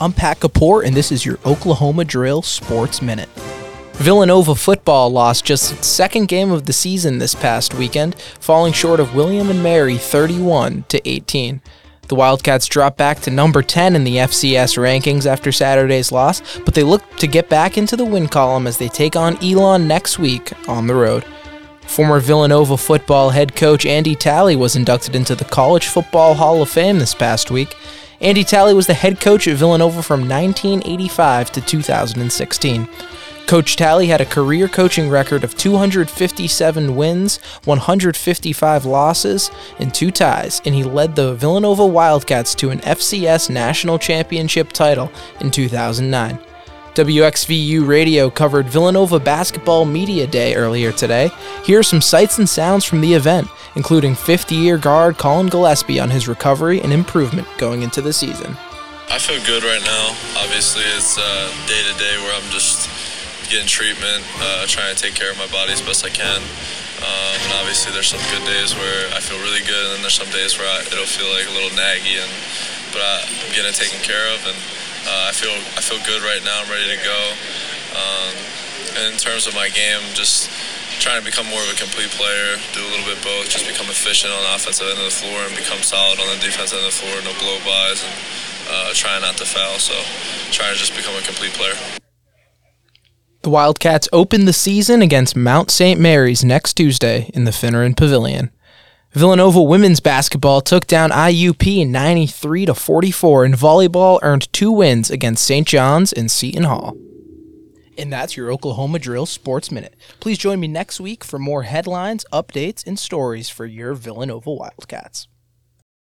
I'm Pat Kapoor, and this is your Oklahoma Drill Sports Minute. Villanova football lost just its second game of the season this past weekend, falling short of William and Mary 31 to 18. The Wildcats dropped back to number 10 in the FCS rankings after Saturday's loss, but they look to get back into the win column as they take on Elon next week on the road. Former Villanova football head coach Andy Talley was inducted into the College Football Hall of Fame this past week. Andy Talley was the head coach at Villanova from 1985 to 2016. Coach Talley had a career coaching record of 257 wins, 155 losses, and two ties, and he led the Villanova Wildcats to an FCS National Championship title in 2009. WXVU Radio covered Villanova Basketball Media Day earlier today. Here are some sights and sounds from the event, including 50 year guard Colin Gillespie on his recovery and improvement going into the season. I feel good right now. Obviously, it's day to day where I'm just getting treatment, uh, trying to take care of my body as best I can. Um, and obviously, there's some good days where I feel really good, and then there's some days where I, it'll feel like a little naggy, and but I, I'm getting taken care of, and uh, I feel I feel good right now. I'm ready to go. Um, and in terms of my game, just trying to become more of a complete player, do a little bit both, just become efficient on the offensive end of the floor and become solid on the defensive end of the floor, no blow bys, and uh, trying not to foul. So trying to just become a complete player. The Wildcats open the season against Mount St. Mary's next Tuesday in the Finneran Pavilion. Villanova women's basketball took down IUP 93 to 44 and volleyball earned two wins against St. John's and Seton Hall. And that's your Oklahoma Drill Sports Minute. Please join me next week for more headlines, updates, and stories for your Villanova Wildcats.